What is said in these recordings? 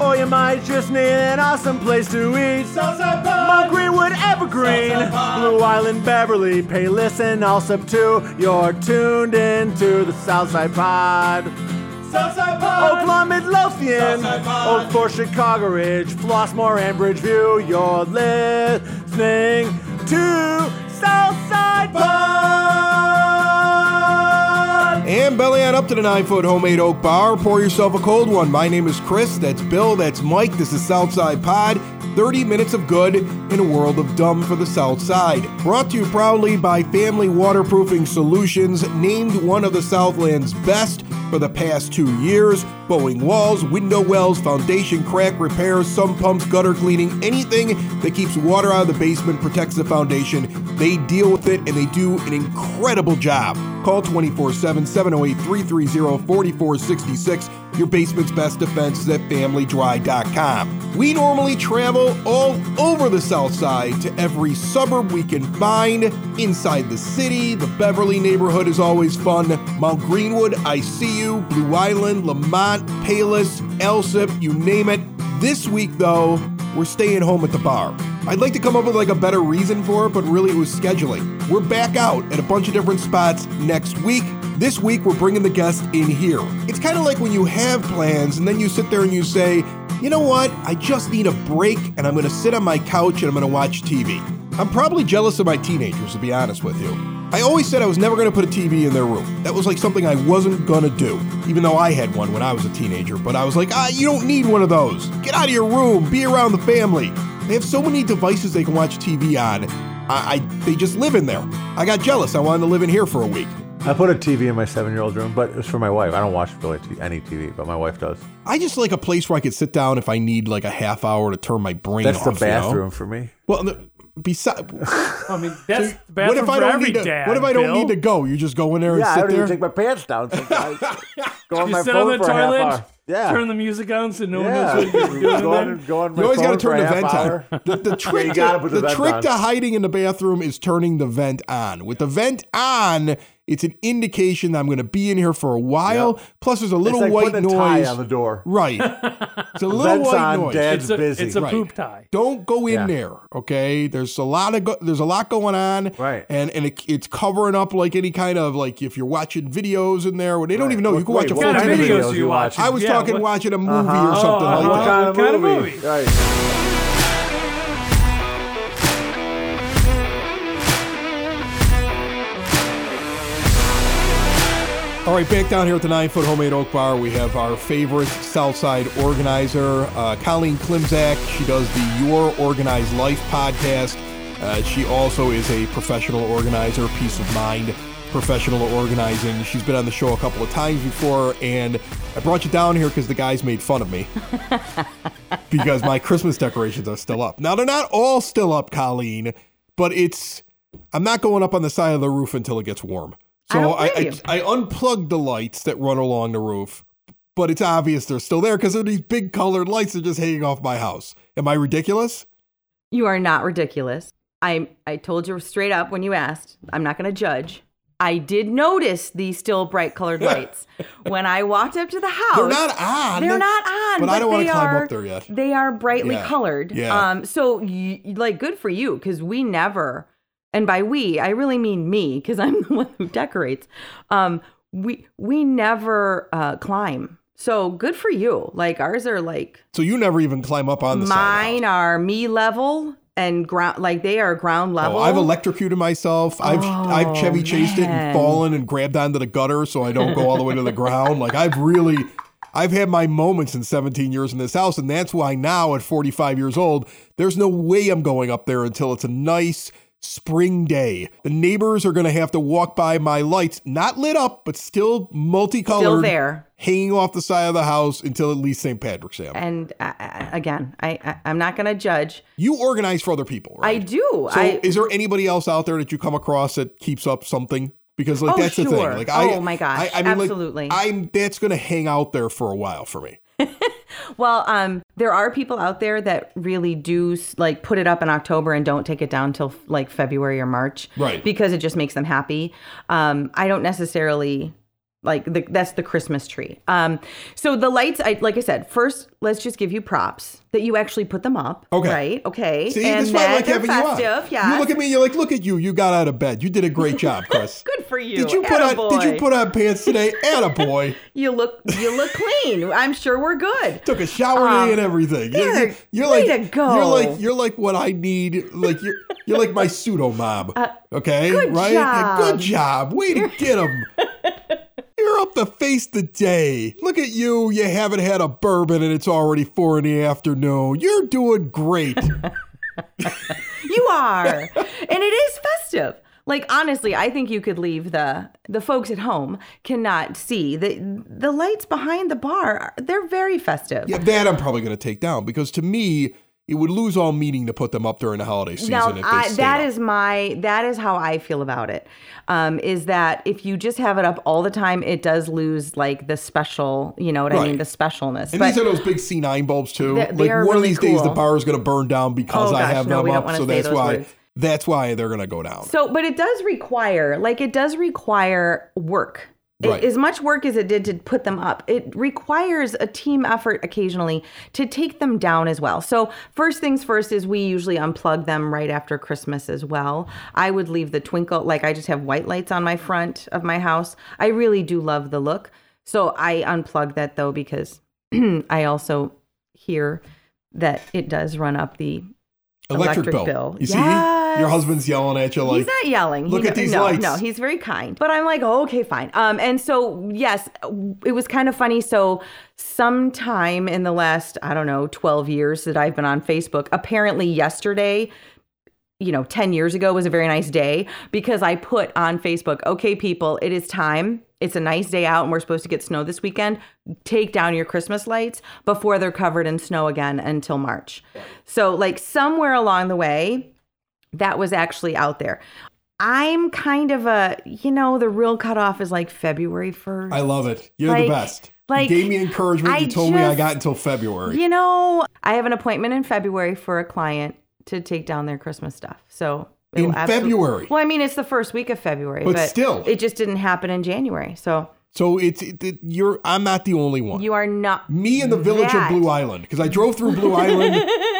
Or you might just need an awesome place to eat. Southside Pod. Mount Greenwood, Evergreen. Blue Island, Beverly, Pay Listen, all sub two. You're tuned into the Southside Pod. Southside Pod. Oak Lawn, Midlothian. Oak Forest, Chicago Ridge, Flossmoor, and Bridgeview. You're listening to Southside Pod. And belly on up to the nine foot homemade oak bar. Pour yourself a cold one. My name is Chris. That's Bill. That's Mike. This is Southside Pod. 30 minutes of good in a world of dumb for the South Side. Brought to you proudly by Family Waterproofing Solutions, named one of the Southland's best for the past two years. Bowing walls, window wells, foundation crack repairs, sump pumps, gutter cleaning, anything that keeps water out of the basement, protects the foundation. They deal with it and they do an incredible job. Call 24 7 708 330 4466. Your basement's best defense is at familydry.com. We normally travel all over the south side to every suburb we can find. Inside the city, the Beverly neighborhood is always fun. Mount Greenwood, I see you, Blue Island, Lemont, Palos, Alsip, you name it. This week, though, we're staying home at the bar. I'd like to come up with like a better reason for it, but really it was scheduling. We're back out at a bunch of different spots next week. This week we're bringing the guest in here. It's kind of like when you have plans and then you sit there and you say, you know what? I just need a break and I'm going to sit on my couch and I'm going to watch TV. I'm probably jealous of my teenagers, to be honest with you. I always said I was never going to put a TV in their room. That was like something I wasn't going to do, even though I had one when I was a teenager. But I was like, ah, you don't need one of those. Get out of your room, be around the family. They have so many devices they can watch TV on. I, I they just live in there. I got jealous. I wanted to live in here for a week. I put a TV in my seven year old room, but it's for my wife. I don't watch really t- any TV, but my wife does. I just like a place where I could sit down if I need like a half hour to turn my brain That's off. the you know? bathroom for me. Well, the, beside, I mean, that's the what bathroom if I don't need to? dad. what if I don't Bill. need to go? You just go in there and Yeah, I sit don't there. even take my pants down sometimes. go on You my sit phone on the for a half hour. Yeah. turn the music on so no one knows what you're doing. go on, go on You always got to turn the vent hour. on. The, the trick, you gotta the the vent trick on. to hiding in the bathroom is turning the vent on. With the vent on, it's an indication that I'm going to be in here for a while. Plus, there's a little It's like white putting a tie noise. on the door. Right. It's a little Vent's white on, noise. Dad's It's a, busy. it's a Right. poop tie. Don't go in Yeah. there, okay? There's a lot of go- there's a lot going on, Right. And and it, it's covering up like any kind of like if you're watching videos in there, they don't Right. even know you What- can watch wait, a what full What kind of kind video. of videos videos are you you watching? watching? I was Yeah, talking what- watching a movie or something Uh-huh. like What that. kind of What kind of movie? movie? Right. All right, back down here at the Nine Foot Homemade Oak Bar, we have our favorite Southside organizer, uh, Colleen Klimzak. She does the Your Organized Life podcast. Uh, she also is a professional organizer, peace of mind, professional organizing. She's been on the show a couple of times before, and I brought you down here because the guys made fun of me because my Christmas decorations are still up. Now, they're not all still up, Colleen, but it's, I'm not going up on the side of the roof until it gets warm. I So don't I, I. I unplugged the lights that run along the roof, but it's obvious they're still there because they're these big colored lights that are just hanging off my house. Am I ridiculous? You are not ridiculous. I I told you straight up when you asked. I'm not going to judge. I did notice these still bright colored lights when I walked up to the house. They're not on. They're not on. But I don't wanna they climb up are- there yet. They are brightly Yeah. colored. Yeah. Um. So, you, like, good for you because we never, and by we, I really mean me because I'm the one who decorates. Um. We we never uh, climb. So good for you. Like ours are like So you never even climb up on the side. mine are me level and ground. Like they are ground level. Oh, I've electrocuted myself. I've I've Chevy chased it and fallen and grabbed onto the gutter so I don't go all the way to the ground. Like I've really I've had my moments in 17 years in this house, and that's why now at 45 years old, there's no way I'm going up there until it's a nice spring day. The neighbors are going to have to walk by my lights, not lit up, but still multicolored, Still there. hanging off the side of the house until at least St. Patrick's Day. And uh, uh, again, I, I I'm not going to judge. You organize for other people, right? I do. So, I is there anybody else out there that you come across that keeps up something? Because like Oh, that's the thing. Like I, Oh, my gosh. I, I mean, like, Absolutely. I'm that's going to hang out there for a while for me. Well, um, there are people out there that really do like put it up in October and don't take it down till like February or March, Right. Because it just makes them happy. Um, I don't necessarily like the, that's the Christmas tree. Um, so the lights, I like I said, first let's just give you props that you actually put them up, Okay. right? Okay, See, and that's why I like having you on. festive, yes. You look at me, and you're like, look at you. You got out of bed. You did a great job, Chris. Good for you. Did you put on did you put on pants today? And a boy. You look you look clean. I'm sure we're good. Took a shower Um, day and everything. You're, you're way like to go. you're like you're like what I need. Like you're you're like my pseudo mom. okay, Uh, good right? Yeah, job. Good job. Way to get him. You're up to face the day. Look at you. You haven't had a bourbon and it's already four in the afternoon. You're doing great. You are. and it is festive. Like honestly, I think you could leave the the folks at home cannot see the the lights behind the bar. They're very festive. yeah, that I'm probably going to take down because to me, it would lose all meaning to put them up during the holiday season Now, I, that is my that is how I feel about it. Um, is that if you just have it up all the time, it does lose like the special, you know what I mean, the specialness. And but these are those big C9 bulbs too. Like one of really these days, the cool. bar is going to burn down because Oh, I gosh, have no, them up. So that's why. words. That's why they're going to go down. So, but it does require, like, it does require work. It- Right. as much work as it did to put them up, it requires a team effort occasionally to take them down as well. So, first things first is we usually unplug them right after Christmas as well. I would leave the twinkle, like, I just have white lights on my front of my house. I really do love the look. So, I unplug that though because I also hear that it does run up the electric, electric bill. bill. You see, Yes. Your husband's yelling at you like, he's not yelling. He "Look at these no, lights." No, he's very kind. But I'm like, oh, okay, fine. Um, and so yes, it was kind of funny. So sometime in the last, I don't know, 12 years that I've been on Facebook, apparently yesterday, you know, 10 years ago was a very nice day because I put on Facebook, okay, people, it is time. It's a nice day out and we're supposed to get snow this weekend. Take down your Christmas lights before they're covered in snow again until March. So, like, somewhere along the way, that was actually out there. I'm kind of a, you know, the real cutoff is like February 1st. I love it. You're Like- the best. like, you gave me encouragement. I you told me I got until February. You know, I have an appointment in February for a client to take down their Christmas stuff. So In February? Well, I mean, it's the first week of February, But but, still. it just didn't happen in January. So So it's it, it- you're. I'm not the only one. you are not me and the village that. of Blue Island because I drove through Blue Island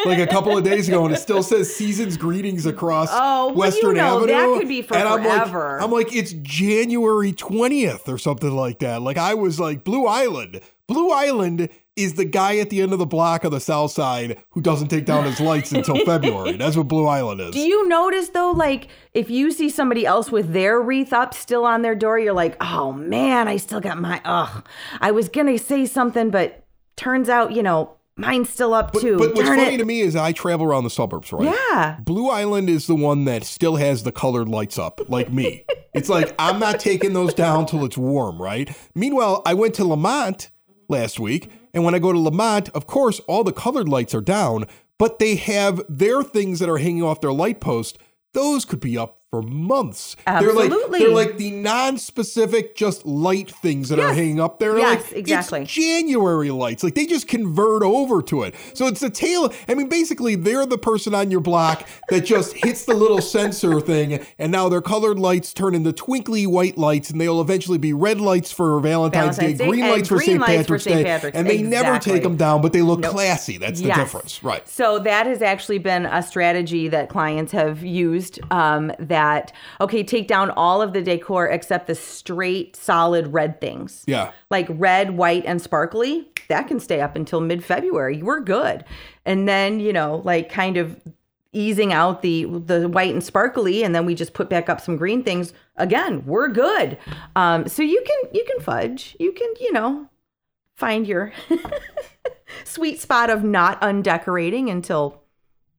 like a couple of days ago and it still says seasons greetings across Oh, well, you Western know, that could be for and I'm forever. like, I'm like, it's January 20th or something like that. Like I was like, Blue Island. Blue Island is the guy at the end of the block on the south side who doesn't take down his lights until February. That's what Blue Island is. Do you notice though, like if you see somebody else with their wreath up still on their door, you're like, oh man, I still got my ugh. I was gonna say something, but turns out, you know, mine's still up but, too. but what's Darn funny it. to me is I travel around the suburbs, right? Yeah. Blue Island is the one that still has the colored lights up, like me. it's like I'm not taking those down till it's warm, right? Meanwhile, I went to Lemont last week, and when I go to Lemont, of course, all the colored lights are down, but they have their things that are hanging off their light post. Those could be up for months. They're like they're like the non-specific, just light things that are hanging up there. Yes, like, exactly. It's January lights. Like they just convert over to it. So it's the tail. I mean, basically, they're the person on your block that just hits the little sensor thing, and now their colored lights turn into twinkly white lights, and they'll eventually be red lights for Valentine's, Valentine's Day, Day, green lights for St. for Patrick's Day, Patrick's. and they never take them down, but they look Nope. classy. That's the Yes. difference, right? So that has actually been a strategy that clients have used. Um, that okay, take down all of the decor except the straight, solid red things. Yeah. like red, white, and sparkly. That can stay up until mid February. We're good. And then you know, like kind of easing out the the white and sparkly, and then we just put back up some green things. Again, we're good. Um, so you can you can fudge. You can you know find your sweet spot of not undecorating until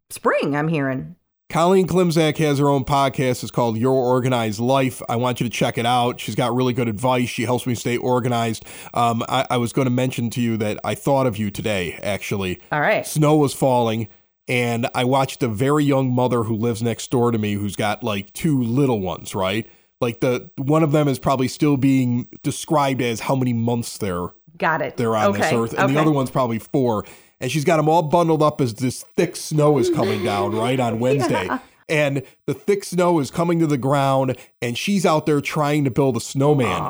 spring. I'm hearing. Colleen Klimzak has her own podcast. It's called Your Organized Life. I want you to check it out. She's got really good advice. She helps me stay organized. Um, I, I was going to mention to you that I thought of you today, actually. All right. Snow was falling, and I watched a very young mother who lives next door to me who's got like two little ones, right? Like the one of them is probably still being described as how many months they're Got it. they're on okay. this earth, and okay. the other one's probably four. And she's got them all bundled up as this thick snow is coming down, right, on Wednesday. And the thick snow is coming to the ground, and she's out there trying to build a snowman.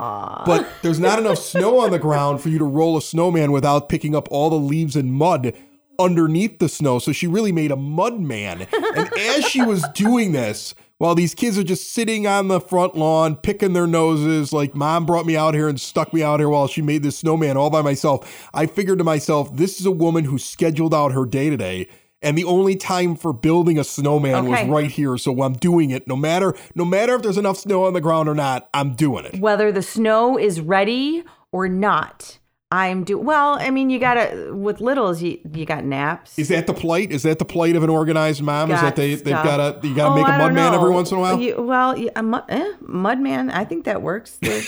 But there's not enough snow on the ground for you to roll a snowman without picking up all the leaves and mud underneath the snow. So she really made a mud man. And as she was doing this, while these kids are just sitting on the front lawn, picking their noses, like mom brought me out here and stuck me out here while she made this snowman all by myself, I figured to myself, this is a woman who scheduled out her day today. And the only time for building a snowman was right here. So I'm doing it. No matter no matter if there's enough snow on the ground or not, I'm doing it. Whether the snow is ready or not, I'm do. Well, I mean, you gotta with littles, you you got naps. Is that the plight? Is that the plight of an organized mom? is that they they've got to you got to Oh, make a I mud don't man every once in a while? You, well, yeah, a mud, eh, mud man. I think that works. The-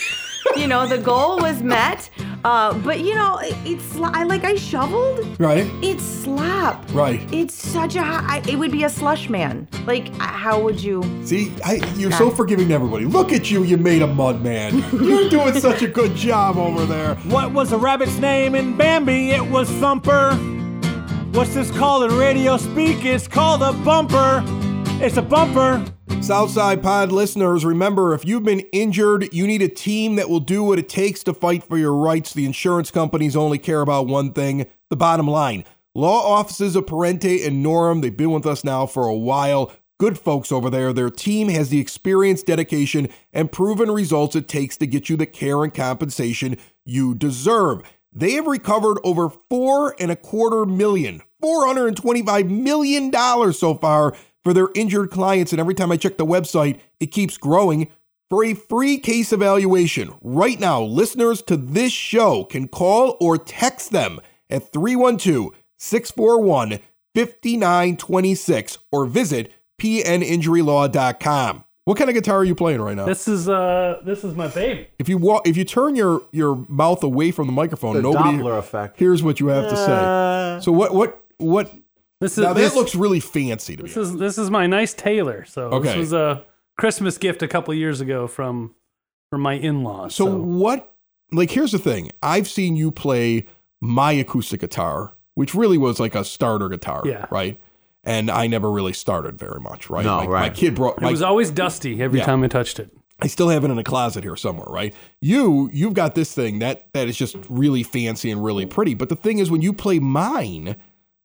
you know, the goal was met. Uh, but you know, it, it's I like I shoveled. right. It's slop. Right. It's such a. high- it would be a slush man. Like, how would you? See, I, you're so forgiving to everybody. Look at you, you made a mud man. You're doing such a good job over there. What was the rabbit's name in Bambi? It was Thumper. What's this called in radio speak? It's called a bumper. It's a bumper. Southside Pod listeners, remember if you've been injured, you need a team that will do what it takes to fight for your rights. The insurance companies only care about one thing the bottom line. Law offices of Parente and Norem, they've been with us now for a while. Good folks over there. Their team has the experience, dedication, and proven results it takes to get you the care and compensation you deserve. They have recovered over four and a quarter million, $425 million so far for their injured clients. And every time I check the website, it keeps growing. For a free case evaluation right now, listeners to this show can call or text them at 312 641 5926 or visit pninjurylaw.com. What kind of guitar are you playing right now? This is uh this is my baby. If you walk, if you turn your your mouth away from the microphone, The nobody Doppler effect. hears what you have to say. So what what what? This is Now this, that looks really fancy to me. this is this is my nice Taylor. So Okay. this was a Christmas gift a couple years ago from from my in-laws. So So, what? Like, here's the thing. I've seen you play my acoustic guitar, which really was like a starter guitar, Yeah. right? And I never really started very much, right? No, my, My kid brought. it My, was always dusty every Yeah. time I touched it. I still have it in a closet here somewhere, right? You you've got this thing that that is just really fancy and really pretty. But the thing is, when you play mine,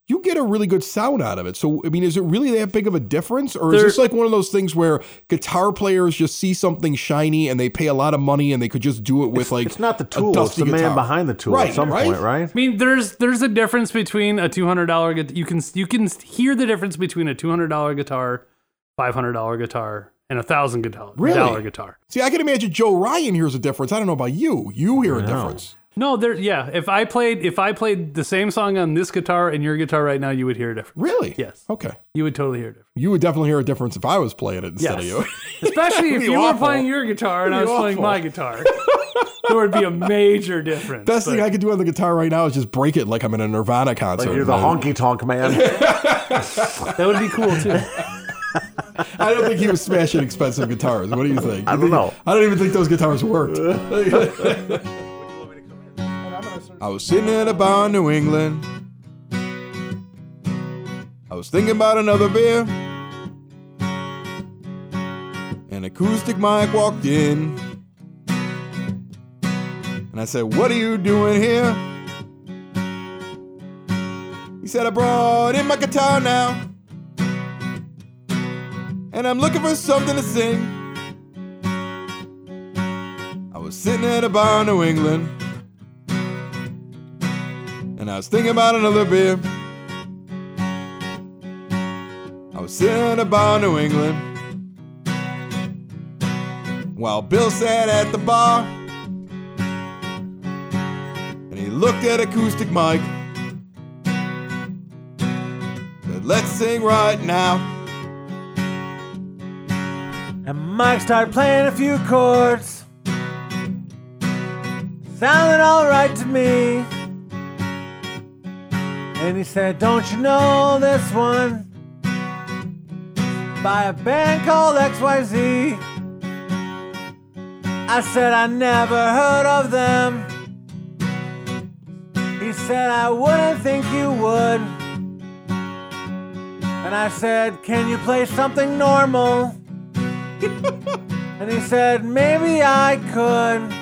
you get a really good sound out of it. So I mean, is it really that big of a difference, or is There- this like one of those things where guitar players just see something shiny and they pay a lot of money and they could just do it with like It's not the tool, it's dusty the man behind the tool Right, at some right? point, right? I mean, there's there's a difference between a two hundred dollar you can you can hear the difference between a two hundred dollar guitar, five hundred dollar guitar, and a thousand dollar Really? guitar. See, I can imagine Joe Ryan hears a difference. I don't know about you. You hear a difference. No, there yeah. If I played if I played the same song on this guitar and your guitar right now, you would hear a difference. Really? Yes. Okay. You would totally hear a difference. You would definitely hear a difference if I was playing it instead Yes. of you. Especially if you awful. were playing your guitar and I was be playing my guitar. there would be a major difference. Best thing I could do on the guitar right now is just break it like I'm in a Nirvana concert. Like you're the honky tonk man. that would be cool too. I don't think he was smashing expensive guitars. What do you think? I You don't think- know. I don't even think those guitars worked. I was sitting at a bar in New England. I was thinking about another beer. An acoustic mic walked in. And I said, What are you doing here? He said, I brought in my guitar now. And I'm looking for something to sing. I was sitting at a bar in New England. And I was thinking about another beer. I was sitting at a bar in New England. While Bill sat at the bar. And he looked at acoustic mic. Said, let's sing right now. And Mike started playing a few chords. Sounded alright to me. And he said, Don't you know this one? By a band called XYZ. I said, I never heard of them. He said, I wouldn't think you would. And I said, Can you play something normal? and he said, Maybe I could.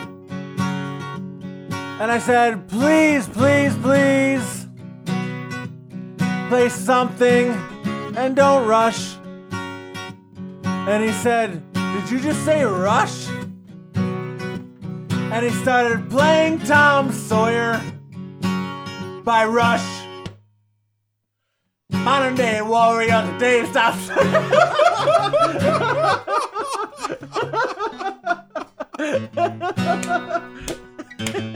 And I said, Please, please, please. Play something and don't rush. And he said, Did you just say rush? And he started playing Tom Sawyer by Rush. Modern day warrior, the day stops.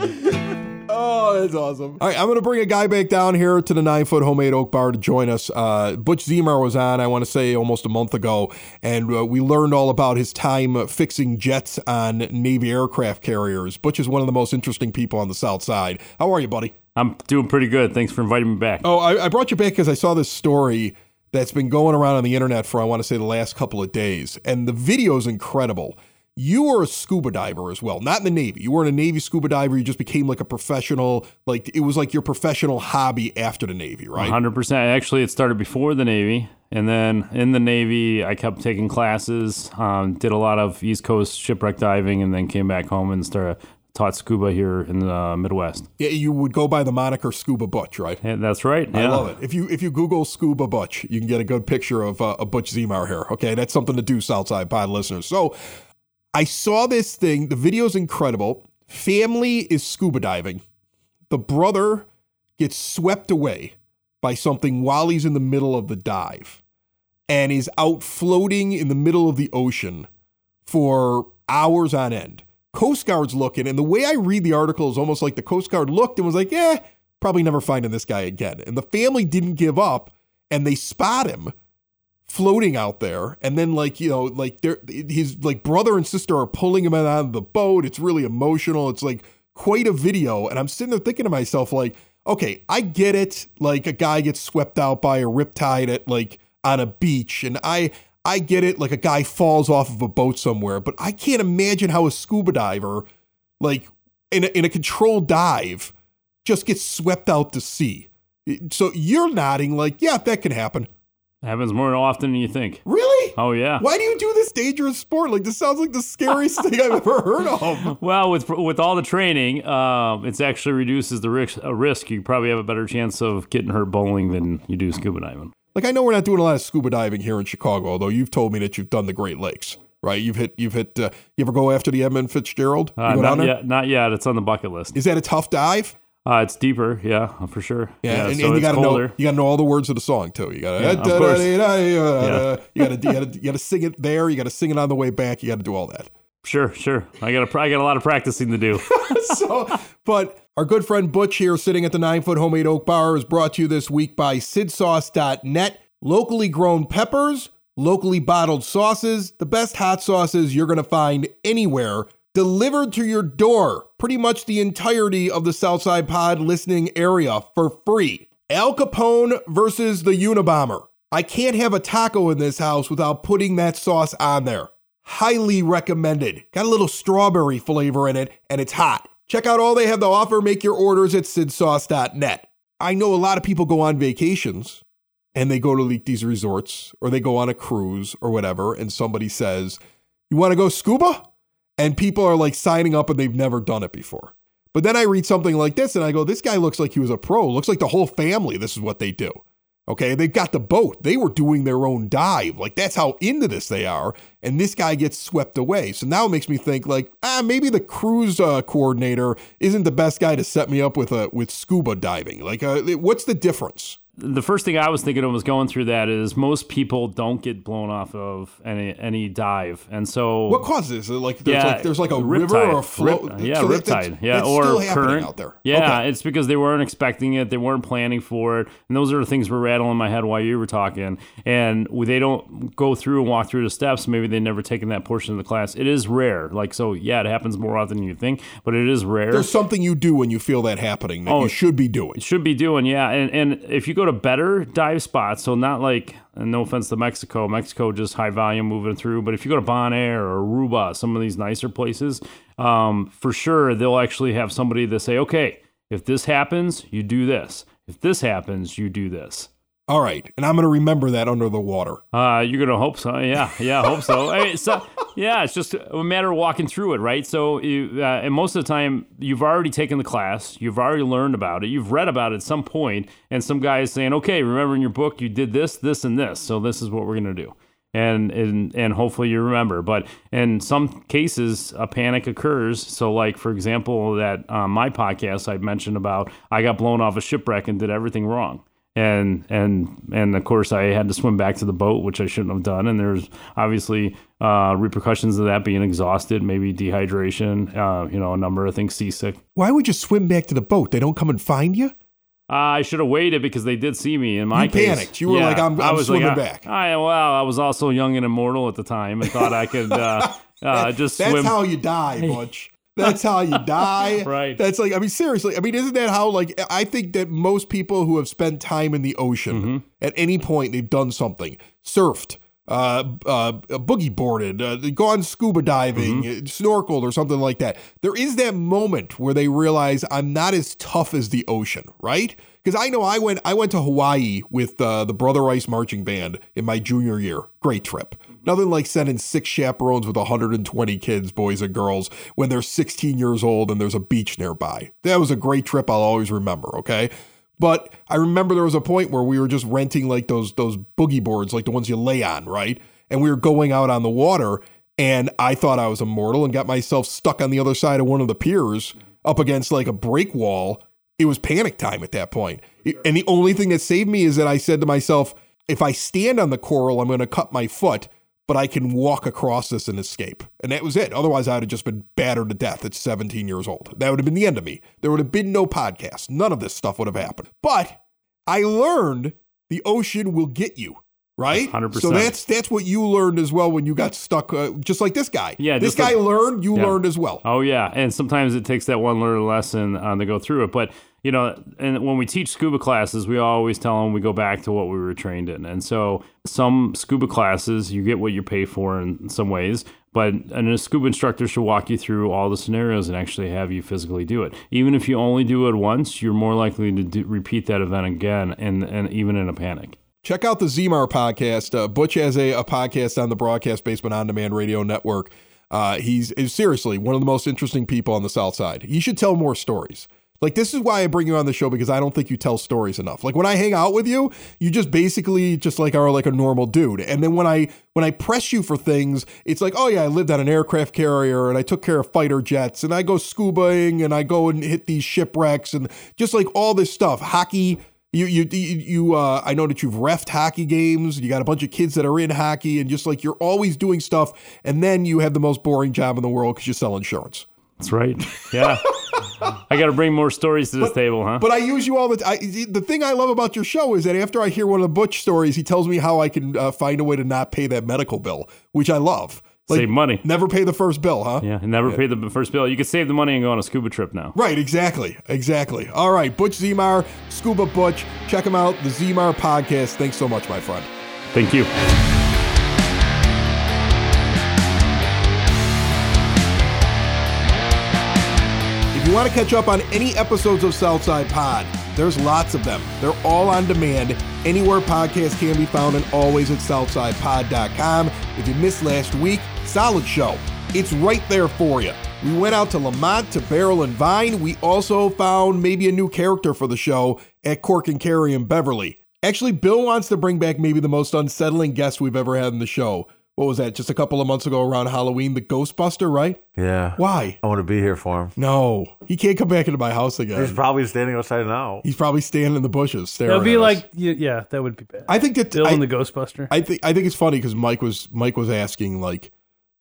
Oh, that's awesome. All right, I'm going to bring a guy back down here to the nine foot homemade oak bar to join us. Uh, Butch Zemar was on, I want to say, almost a month ago, and uh, we learned all about his time fixing jets on Navy aircraft carriers. Butch is one of the most interesting people on the South Side. How are you, buddy? I'm doing pretty good. Thanks for inviting me back. Oh, I, I brought you back because I saw this story that's been going around on the internet for, I want to say, the last couple of days, and the video is incredible. You were a scuba diver as well, not in the Navy. You weren't a Navy scuba diver. You just became like a professional, like it was like your professional hobby after the Navy, right? 100%. Actually, it started before the Navy. And then in the Navy, I kept taking classes, um, did a lot of East Coast shipwreck diving, and then came back home and started taught scuba here in the Midwest. Yeah, you would go by the moniker Scuba Butch, right? And that's right. I love it. If you if you Google Scuba Butch, you can get a good picture of uh, a Butch Zemar here. Okay, that's something to do, Southside Pod listeners. So I saw this thing. The video's incredible. Family is scuba diving. The brother gets swept away by something while he's in the middle of the dive and is out floating in the middle of the ocean for hours on end. Coast Guard's looking, and the way I read the article is almost like the Coast Guard looked and was like, eh, probably never finding this guy again. And the family didn't give up and they spot him floating out there. And then like you know like they're his like brother and sister are pulling him out of the boat. It's really emotional. It's like quite a video. And i'm sitting there thinking to myself like okay i get it. Like a guy gets swept out by a riptide at like on a beach. And i i get it. Like a guy falls off of a boat somewhere. But i can't imagine how a scuba diver like in a, in a controlled dive just gets swept out to sea. So you're nodding like yeah that can happen happens more often than you think. Really? Oh yeah. Why do you do this dangerous sport? Like this sounds like the scariest thing I've ever heard of. Well, with with all the training, um, it's actually reduces the risk. A risk. You probably have a better chance of getting hurt bowling than you do scuba diving. Like I know we're not doing a lot of scuba diving here in Chicago, although you've told me that you've done the Great Lakes, right? You've hit. You've hit. Uh, you ever go after the Edmund Fitzgerald? Uh, not yet. Not yet. It's on the bucket list. Is that a tough dive? Uh, it's deeper. Yeah, for sure. Yeah, and, so and you got to know you got to know all the words of the song too. You got Yeah, to you got to you got to you got to sing it there. You got to sing it on the way back. You got to do all that. Sure, sure. I got a, I got a lot of practicing to do. so, but our good friend Butch here, sitting at the nine foot homemade oak bar, is brought to you this week by SidSauce.net. Locally grown peppers, locally bottled sauces, the best hot sauces you're to find anywhere, delivered to your door. Pretty much the entirety of the Southside Pod listening area for free. Al Capone versus the Unabomber. I can't have a taco in this house without putting that sauce on there. Highly recommended. Got a little strawberry flavor in it, and it's hot. Check out all they have to offer. Make your orders at sidsauce.net. I know a lot of people go on vacations and they go to like, these resorts or they go on a cruise or whatever, and somebody says, You want to go scuba? And people are like signing up and they've never done it before. But then I read something like this and I go, This guy looks like he was a pro. Looks like the whole family, this is what they do. Okay, they've got the boat. They were doing their own dive. Like that's how into this they are. And this guy gets swept away. So now it makes me think like, ah, maybe the cruise uh, coordinator isn't the best guy to set me up with a with scuba diving. Like, uh, what's the difference? The first thing I was thinking of was going through that is most people don't get blown off of any any dive, and so What causes it? Like there's yeah, like there's like a river or a float. Rip- yeah, So that's- riptide. Yeah, or still current out there. Yeah, Okay. it's because they weren't expecting it. They weren't planning for it, and those are the things were rattling in my head while you were talking. And they don't go through and walk through the steps. Maybe they never taken that portion of the class. It is rare. Like so, yeah, it happens more often than you think, but it is rare. There's something you do when you feel that happening that Oh, you should be doing. should be doing, yeah. And and if you go to better dive spots, so not like no offense to Mexico, Mexico just high volume moving through, but if you go to Bonaire or Aruba, some of these nicer places, um, for sure they'll actually have somebody that say, okay, if this happens, you do this. If this happens, you do this. All right, and I'm going to remember that under the water. Uh, you're gonna hope so. Yeah, yeah, hope so. Hey, so yeah, it's just a matter of walking through it, right? So, you, uh, and most of the time, you've already taken the class, you've already learned about it, you've read about it at some point, and some guy is saying, "Okay, remember in your book you did this, this, and this, so this is what we're gonna do." And, and and hopefully you remember, but in some cases a panic occurs. So, like for example, that uh, my podcast I mentioned about I got blown off a shipwreck and did everything wrong and and and of course I had to swim back to the boat, which I shouldn't have done. And there's obviously uh, repercussions of that being exhausted, maybe dehydration, uh, you know, a number of things, seasick. Why would you swim back to the boat? They don't come and find you? Uh, I should have waited because they did see me. In my You case, panicked. You were like, I'm- I I'm was swimming like, back. I, I, well, I was also young and immortal at the time and thought I could uh, uh, just That's swim. how you die, Butch. That's how you die. Right. That's like, I mean, seriously. I mean, isn't that how, like, I think that most people who have spent time in the ocean Mm-hmm. at any point, they've done something, surfed, uh, uh, boogie boarded, uh, gone scuba diving, Mm-hmm. uh, snorkeled, or something like that. There is that moment where they realize I'm not as tough as the ocean, right? Because I know I went, I went to Hawaii with uh, the Brother Rice marching band in my junior year. Great trip. Nothing like sending six chaperones with 120 kids, boys and girls, when they're 16 years old and there's a beach nearby. That was a great trip. I'll always remember. Okay. But I remember there was a point where we were just renting like those those boogie boards, like the ones you lay on, right? And we were going out on the water, and I thought I was immortal and got myself stuck on the other side of one of the piers up against like a break wall. It was panic time at that point. And the only thing that saved me is that I said to myself, if I stand on the coral, I'm going to cut my foot, but I can walk across this and escape. And that was it. Otherwise, I'd have just been battered to death at 17 years old. That would have been the end of me. There would have been no podcast. None of this stuff would have happened. But I learned the ocean will get you. Right, 100%. So that's that's what you learned as well when you got stuck, uh, just like this guy. Yeah, this guy like- learned. You Yeah. learned as well. Oh yeah, and sometimes it takes that one learned lesson uh, to go through it. But you know, and when we teach scuba classes, we always tell them we go back to what we were trained in. And so some scuba classes, you get what you pay for in some ways. But a scuba instructor should walk you through all the scenarios and actually have you physically do it. Even if you only do it once, you're more likely to do, repeat that event again, and and even in a panic. Check out the Zmar podcast. Uh, Butch has a, a podcast on the Broadcast Basement On Demand Radio Network. Uh, he's is seriously one of the most interesting people on the South Side. He should tell more stories. Like this is why I bring you on the show because I don't think you tell stories enough. Like when I hang out with you, you just basically just like are like a normal dude. And then when I when I press you for things, it's like, oh yeah, I lived on an aircraft carrier and I took care of fighter jets and I go scubaing and I go and hit these shipwrecks and just like all this stuff. Hockey, you you you, uh, I know that you've refed hockey games. You got a bunch of kids that are in hockey, and just like you're always doing stuff, and then you have the most boring job in the world because you sell insurance. That's right. Yeah, I got to bring more stories to this table, huh? But I use you all the time. The thing I love about your show is that after I hear one of the Butch stories, he tells me how I can uh, find a way to not pay that medical bill, which I love. Like, Save money. Never pay the first bill, huh? Yeah, never pay the first bill. You could save the money and go on a scuba trip now. Right, exactly. Exactly. All right, Butch Zemar, Scuba Butch. Check him out, the Zemar podcast. Thanks so much, my friend. Thank you. You want to catch up on any episodes of Southside Pod, there's lots of them. They're all on demand, anywhere podcasts can be found, and always at SouthsidePod.com. If you missed last week, solid show. It's right there for you. We went out to Lemont to Barrel and Vine. We also found maybe a new character for the show at Cork and Carry in Beverly. Actually, Bill wants to bring back maybe the most unsettling guest we've ever had in the show. What was that? Just a couple of months ago around Halloween, the Ghostbuster, right? Yeah. Why? I want to be here for him. No, he can't come back into my house again. He's probably standing outside now. He's probably standing in the bushes staring. That would be at us. like, y- yeah, that would be bad. I think that Bill I, the Ghostbuster. I think I think it's funny because Mike was Mike was asking like,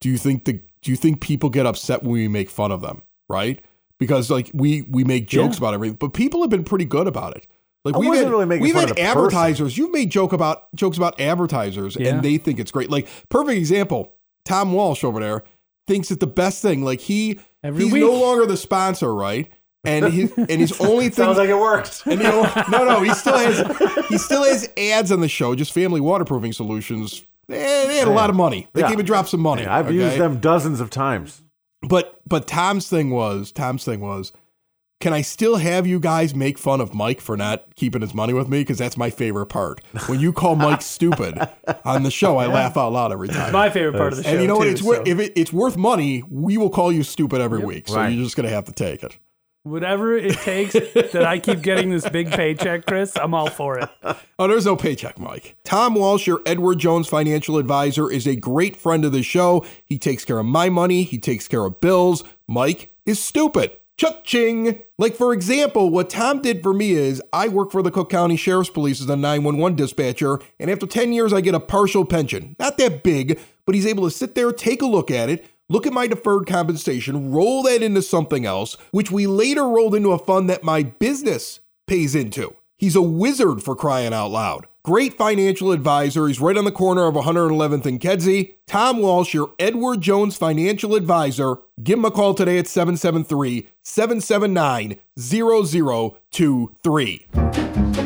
do you think the do you think people get upset when we make fun of them, right? Because like we we make jokes Yeah. about everything, but people have been pretty good about it. Like I we've had, really making we've had the person. advertisers. You've made joke about jokes about advertisers, Yeah. and they think it's great. Like perfect example, Tom Walsh over there thinks it's the best thing. Like he Every he's week. no longer the sponsor, right? And his and his only thing Sounds like it works. and you know, no, no, he still has he still has ads on the show. Just Family Waterproofing Solutions. Eh, they had a lot of money. They Yeah. came and dropped some money. I've okay? used them dozens of times. But but Tom's thing was Tom's thing was, can I still have you guys make fun of Mike for not keeping his money with me? Because that's my favorite part. When you call Mike stupid on the show, I laugh out loud every time. My favorite part of the show. and you know what? too, It's worth so if it, it's worth money. We will call you stupid every week. So Right. you're just gonna have to take it. whatever it takes that I keep getting this big paycheck, Chris, I'm all for it. Oh, there's no paycheck, Mike. Tom Walsh, your Edward Jones financial advisor, is a great friend of the show. He takes care of my money, he takes care of bills. Mike is stupid. Cha-ching! Like, for example, what Tom did for me is I work for the Cook County Sheriff's Police as a 911 dispatcher, and after 10 years, I get a partial pension. Not that big, but he's able to sit there, take a look at it, look at my deferred compensation, roll that into something else, which we later rolled into a fund that my business pays into. He's a wizard for crying out loud. Great financial advisor. He's right on the corner of 111th and Kedzie. Tom Walsh, your Edward Jones financial advisor. Give him a call today at 773 779 0023.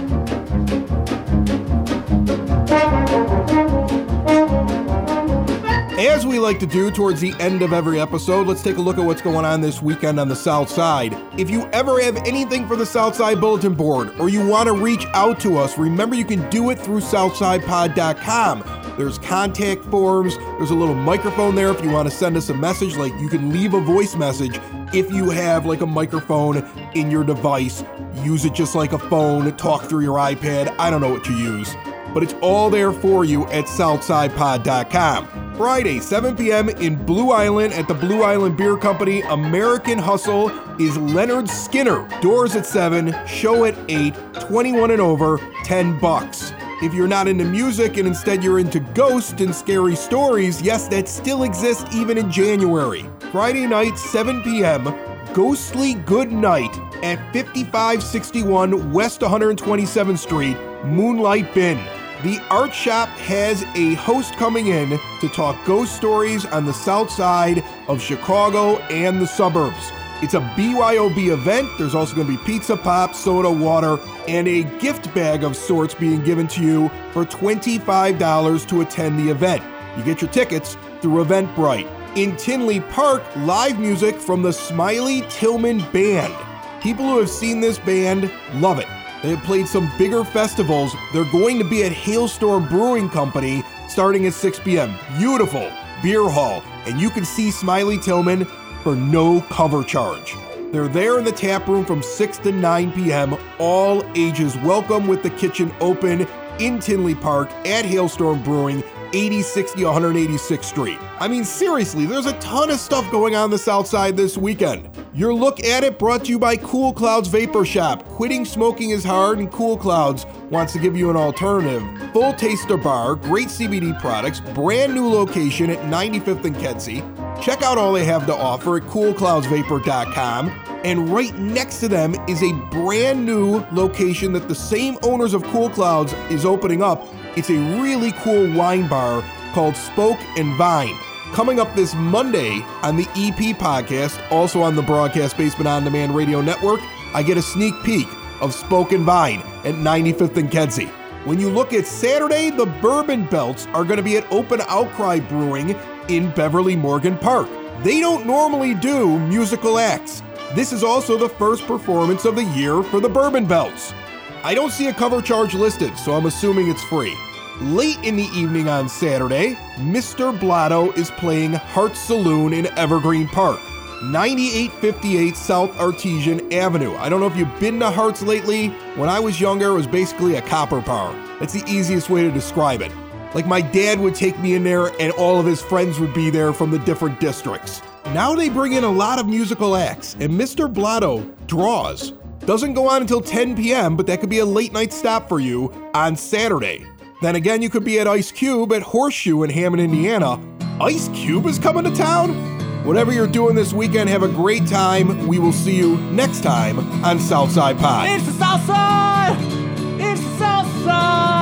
As we like to do towards the end of every episode, let's take a look at what's going on this weekend on the South Side. If you ever have anything for the South Side Bulletin Board or you want to reach out to us, remember you can do it through SouthsidePod.com. There's contact forms, there's a little microphone there if you want to send us a message. Like you can leave a voice message if you have like a microphone in your device. Use it just like a phone, talk through your iPad. I don't know what you use but it's all there for you at SouthsidePod.com. Friday, 7 p.m. in Blue Island at the Blue Island Beer Company. American Hustle is Lynyrd Skynyrd. Doors at 7, show at 8, 21 and over, 10 bucks. If you're not into music and instead you're into ghosts and scary stories, yes, that still exists even in January. Friday night, 7 p.m., Ghostly Good Night at 5561 West 127th Street, Moonlight Bin. The art shop has a host coming in to talk ghost stories on the south side of Chicago and the suburbs. It's a BYOB event. There's also going to be pizza, pop, soda, water, and a gift bag of sorts being given to you for $25 to attend the event. You get your tickets through Eventbrite. In Tinley Park, live music from the Smiley Tillman Band. People who have seen this band love it. They have played some bigger festivals. They're going to be at Hailstorm Brewing Company starting at 6 p.m. Beautiful beer hall, and you can see Smiley Tillman for no cover charge. They're there in the tap room from 6 to 9 p.m. All ages welcome with the kitchen open in Tinley Park at Hailstorm Brewing, 8060 186th Street. I mean, seriously, there's a ton of stuff going on the South Side this weekend. Your look at it brought to you by Cool Clouds Vapor Shop. Quitting smoking is hard, and Cool Clouds wants to give you an alternative. Full Taster Bar, great CBD products, brand new location at 95th and Kedzie. Check out all they have to offer at coolcloudsvapor.com. And right next to them is a brand new location that the same owners of Cool Clouds is opening up. It's a really cool wine bar called Spoke and Vine. Coming up this Monday on the EP podcast, also on the Broadcast Basement On Demand Radio Network, I get a sneak peek of Spoke and Vine at 95th and Kedzie. When you look at Saturday, the Bourbon Belts are going to be at Open Outcry Brewing in Beverly Morgan Park. They don't normally do musical acts. This is also the first performance of the year for the Bourbon Belts. I don't see a cover charge listed, so I'm assuming it's free. Late in the evening on Saturday, Mr. Blotto is playing Heart Saloon in Evergreen Park, 9858 South Artesian Avenue. I don't know if you've been to Hearts lately. When I was younger, it was basically a copper bar. That's the easiest way to describe it. Like my dad would take me in there and all of his friends would be there from the different districts. Now they bring in a lot of musical acts, and Mr. Blotto draws. Doesn't go on until 10 p.m., but that could be a late night stop for you on Saturday. Then again, you could be at Ice Cube at Horseshoe in Hammond, Indiana. Ice Cube is coming to town? Whatever you're doing this weekend, have a great time. We will see you next time on Southside Pod. It's the South Side! It's the South